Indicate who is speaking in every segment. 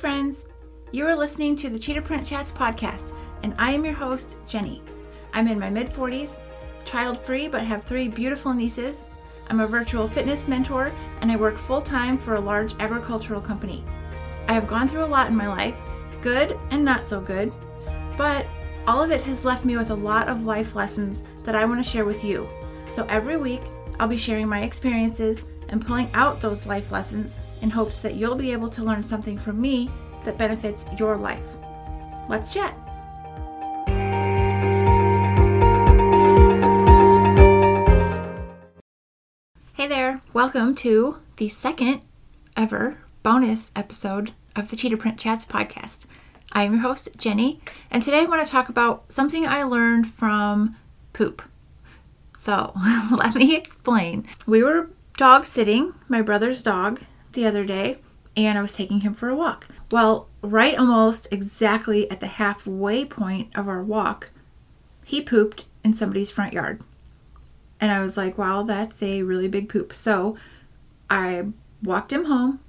Speaker 1: friends! You are listening to the Cheetah Print Chats podcast, and I am your host, Jeni. I'm in my mid 40s, child free, but have three beautiful nieces. I'm a virtual fitness mentor, and I work full time for a large agricultural company. I have gone through a lot in my life, good and not so good, but all of it has left me with a lot of life lessons that I want to share with you. So every week, I'll be sharing my experiences and pulling out those life lessons in hopes that you'll be able to learn something from me that benefits your life. Let's chat. Hey there, welcome to the second ever bonus episode of the Cheetah Print Chats podcast. I am your host, Jeni, and today I want to talk about something I learned from poop. So, let me explain. We were dog sitting, my brother's dog, the other day, and I was taking him for a walk. Well, right almost exactly at the halfway point of our walk, he pooped in somebody's front yard. And I was like, wow, that's a really big poop. So I walked him home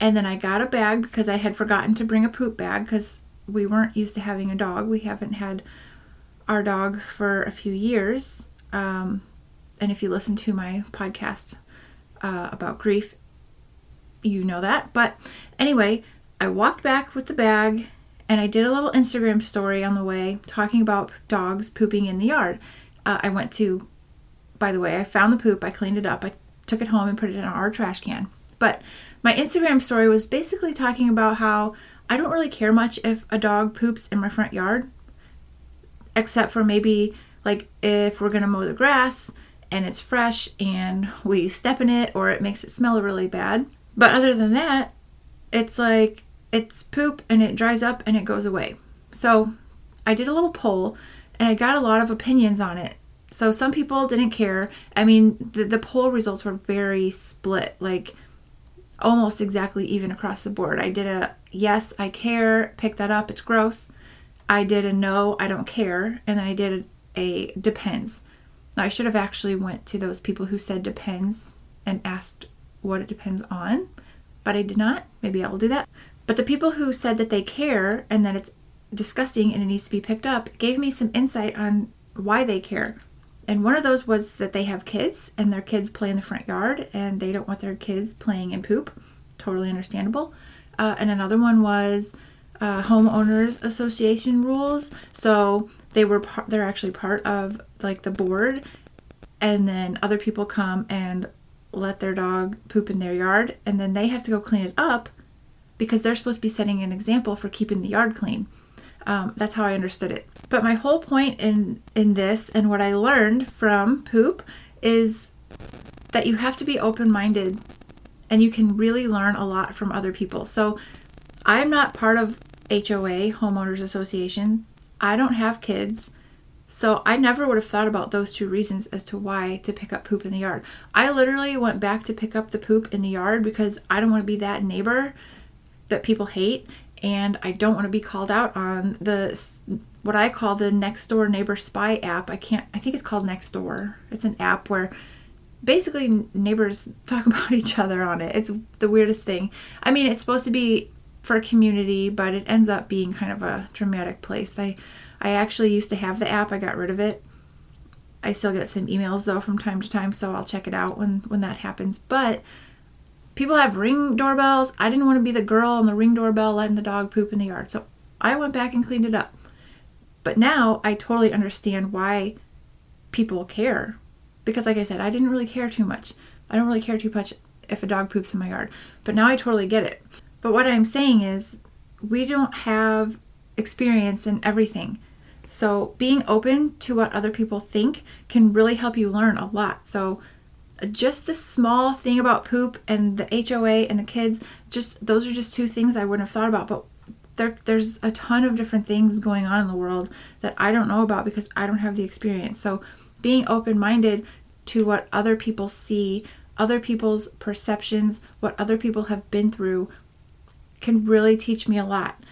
Speaker 1: and then I got a bag because I had forgotten to bring a poop bag because we weren't used to having a dog. We haven't had our dog for a few years. Um, and if you listen to my podcast uh, about grief, you know that. But anyway, I walked back with the bag and I did a little Instagram story on the way talking about dogs pooping in the yard. Uh, I went to, by the way, I found the poop, I cleaned it up, I took it home and put it in our trash can. But my Instagram story was basically talking about how I don't really care much if a dog poops in my front yard, except for maybe like if we're gonna mow the grass and it's fresh and we step in it or it makes it smell really bad. But other than that, it's like it's poop and it dries up and it goes away. So I did a little poll and I got a lot of opinions on it. So some people didn't care. I mean, the, the poll results were very split, like almost exactly even across the board. I did a yes, I care, pick that up, it's gross. I did a no, I don't care, and then I did a, a depends. I should have actually went to those people who said depends and asked what it depends on, but I did not. Maybe I will do that. But the people who said that they care and that it's disgusting and it needs to be picked up gave me some insight on why they care. And one of those was that they have kids and their kids play in the front yard and they don't want their kids playing in poop. Totally understandable. Uh, and another one was uh, homeowners association rules. So they were par- they're actually part of like the board, and then other people come and let their dog poop in their yard, and then they have to go clean it up because they're supposed to be setting an example for keeping the yard clean. Um, that's how I understood it. But my whole point in in this and what I learned from poop is that you have to be open minded, and you can really learn a lot from other people. So I'm not part of HOA, homeowners association. I don't have kids. So I never would have thought about those two reasons as to why to pick up poop in the yard. I literally went back to pick up the poop in the yard because I don't want to be that neighbor that people hate and I don't want to be called out on the what I call the next door neighbor spy app. I can't I think it's called Nextdoor. It's an app where basically neighbors talk about each other on it. It's the weirdest thing. I mean, it's supposed to be for a community, but it ends up being kind of a dramatic place. I I actually used to have the app. I got rid of it. I still get some emails though from time to time, so I'll check it out when when that happens. But people have ring doorbells. I didn't want to be the girl on the ring doorbell letting the dog poop in the yard. So I went back and cleaned it up. But now I totally understand why people care. Because like I said, I didn't really care too much. I don't really care too much if a dog poops in my yard. But now I totally get it. But what I'm saying is, we don't have experience in everything. So, being open to what other people think can really help you learn a lot. So, just the small thing about poop and the HOA and the kids, just those are just two things I wouldn't have thought about. But there, there's a ton of different things going on in the world that I don't know about because I don't have the experience. So, being open minded to what other people see, other people's perceptions, what other people have been through can really teach me a lot.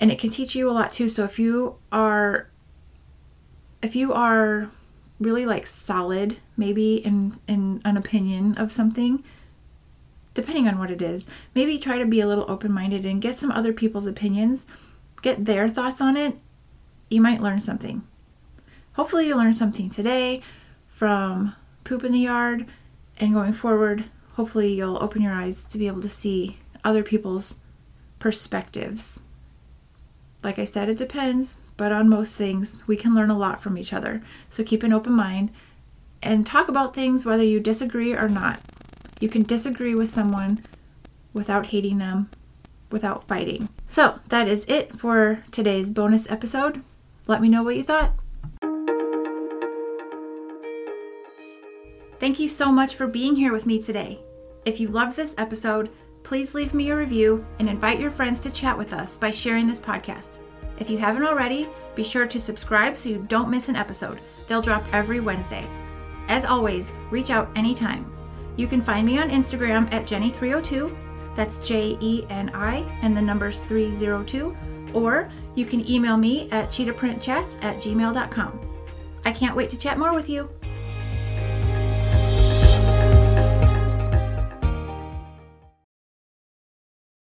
Speaker 1: And it can teach you a lot too. So if you are if you are really like solid maybe in in an opinion of something, depending on what it is. Maybe try to be a little open minded and get some other people's opinions, get their thoughts on it. You might learn something. Hopefully, you learned something today from poop in the yard and going forward. Hopefully, you'll open your eyes to be able to see other people's perspectives. Like I said, it depends, but on most things, we can learn a lot from each other. So keep an open mind and talk about things whether you disagree or not. You can disagree with someone without hating them, without fighting. So that is it for today's bonus episode. Let me know what you thought. Thank you so much for being here with me today. If you loved this episode, please leave me a review and invite your friends to chat with us by sharing this podcast. If you haven't already, be sure to subscribe so you don't miss an episode. They'll drop every Wednesday. As always, reach out anytime. You can find me on Instagram at Jeni302, That's J E N I and the numbers 302. Or you can email me at cheetahprintchats at gmail.com. I can't wait to chat more with you.